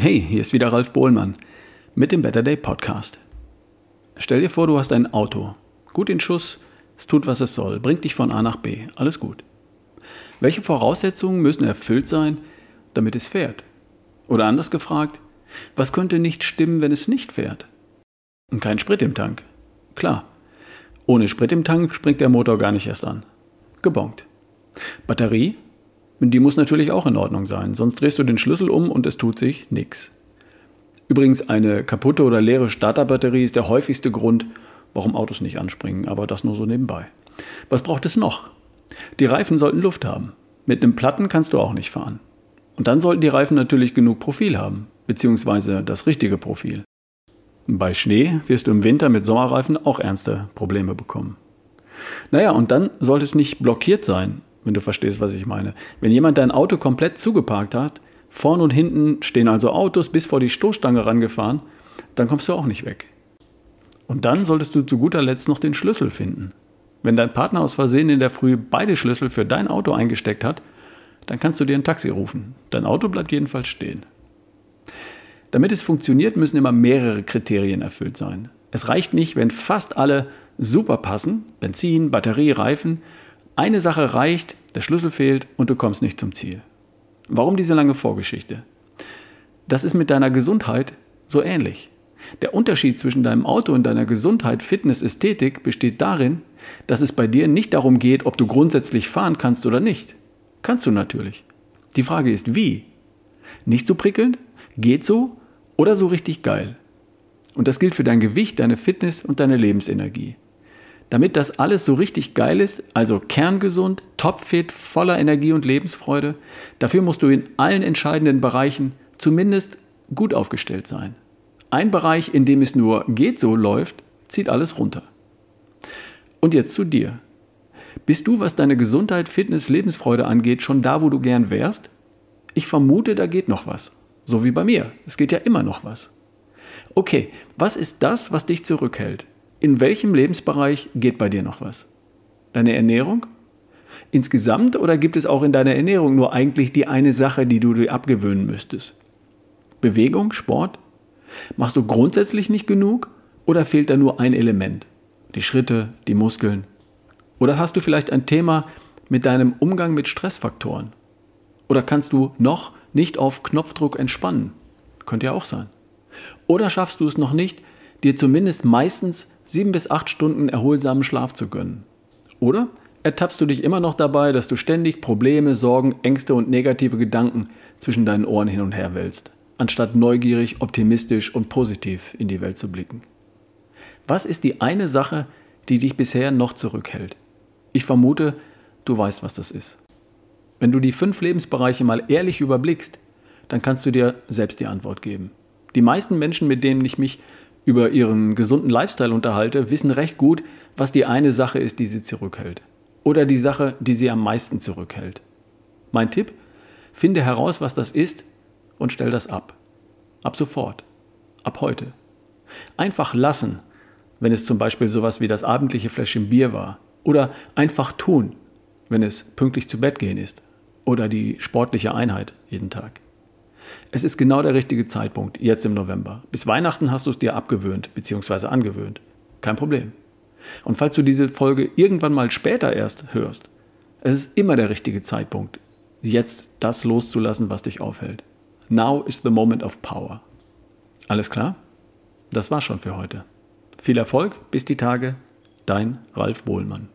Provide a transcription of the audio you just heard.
Hey, hier ist wieder Ralf Bohlmann mit dem Better Day Podcast. Stell dir vor, du hast ein Auto. Gut in Schuss, es tut, was es soll, bringt dich von A nach B. Alles gut. Welche Voraussetzungen müssen erfüllt sein, damit es fährt? Oder anders gefragt, was könnte nicht stimmen, wenn es nicht fährt? Und kein Sprit im Tank. Klar. Ohne Sprit im Tank springt der Motor gar nicht erst an. Gebongt. Batterie? Die muss natürlich auch in Ordnung sein, sonst drehst du den Schlüssel um und es tut sich nichts. Übrigens, eine kaputte oder leere Starterbatterie ist der häufigste Grund, warum Autos nicht anspringen, aber das nur so nebenbei. Was braucht es noch? Die Reifen sollten Luft haben. Mit einem Platten kannst du auch nicht fahren. Und dann sollten die Reifen natürlich genug Profil haben, beziehungsweise das richtige Profil. Bei Schnee wirst du im Winter mit Sommerreifen auch ernste Probleme bekommen. Naja, und dann sollte es nicht blockiert sein, wenn du verstehst, was ich meine. Wenn jemand dein Auto komplett zugeparkt hat, vorn und hinten stehen also Autos bis vor die Stoßstange rangefahren, dann kommst du auch nicht weg. Und dann solltest du zu guter Letzt noch den Schlüssel finden. Wenn dein Partner aus Versehen in der Früh beide Schlüssel für dein Auto eingesteckt hat, dann kannst du dir ein Taxi rufen. Dein Auto bleibt jedenfalls stehen. Damit es funktioniert, müssen immer mehrere Kriterien erfüllt sein. Es reicht nicht, wenn fast alle super passen, Benzin, Batterie, Reifen, eine Sache reicht, der Schlüssel fehlt und du kommst nicht zum Ziel. Warum diese lange Vorgeschichte? Das ist mit deiner Gesundheit so ähnlich. Der Unterschied zwischen deinem Auto und deiner Gesundheit, Fitness, Ästhetik besteht darin, dass es bei dir nicht darum geht, ob du grundsätzlich fahren kannst oder nicht. Kannst du natürlich. Die Frage ist, wie? Nicht so prickelnd? Geht so? Oder so richtig geil? Und das gilt für dein Gewicht, deine Fitness und deine Lebensenergie. Damit das alles so richtig geil ist, also kerngesund, topfit, voller Energie und Lebensfreude, dafür musst du in allen entscheidenden Bereichen zumindest gut aufgestellt sein. Ein Bereich, in dem es nur geht so läuft, zieht alles runter. Und jetzt zu dir. Bist du, was deine Gesundheit, Fitness, Lebensfreude angeht, schon da, wo du gern wärst? Ich vermute, da geht noch was. So wie bei mir. Es geht ja immer noch was. Okay, was ist das, was dich zurückhält? In welchem Lebensbereich geht bei dir noch was? Deine Ernährung? Insgesamt oder gibt es auch in deiner Ernährung nur eigentlich die eine Sache, die du dir abgewöhnen müsstest? Bewegung, Sport? Machst du grundsätzlich nicht genug oder fehlt da nur ein Element? Die Schritte, die Muskeln? Oder hast du vielleicht ein Thema mit deinem Umgang mit Stressfaktoren? Oder kannst du noch nicht auf Knopfdruck entspannen? Könnte ja auch sein. Oder schaffst du es noch nicht, dir zumindest meistens sieben bis acht Stunden erholsamen Schlaf zu gönnen. Oder ertappst du dich immer noch dabei, dass du ständig Probleme, Sorgen, Ängste und negative Gedanken zwischen deinen Ohren hin und her wälzt, anstatt neugierig, optimistisch und positiv in die Welt zu blicken? Was ist die eine Sache, die dich bisher noch zurückhält? Ich vermute, du weißt, was das ist. Wenn du die fünf Lebensbereiche mal ehrlich überblickst, dann kannst du dir selbst die Antwort geben. Die meisten Menschen, mit denen ich mich über ihren gesunden Lifestyle unterhalte, wissen recht gut, was die eine Sache ist, die sie zurückhält. Oder die Sache, die sie am meisten zurückhält. Mein Tipp? Finde heraus, was das ist und stell das ab. Ab sofort. Ab heute. Einfach lassen, wenn es zum Beispiel sowas wie das abendliche Fläschchen Bier war. Oder einfach tun, wenn es pünktlich zu Bett gehen ist. Oder die sportliche Einheit jeden Tag. Es ist genau der richtige Zeitpunkt, jetzt im November. Bis Weihnachten hast du es dir abgewöhnt bzw. angewöhnt. Kein Problem. Und falls du diese Folge irgendwann mal später erst hörst, es ist immer der richtige Zeitpunkt, jetzt das loszulassen, was dich aufhält. Now is the moment of power. Alles klar? Das war's schon für heute. Viel Erfolg, bis die Tage. Dein Ralf Bohlmann.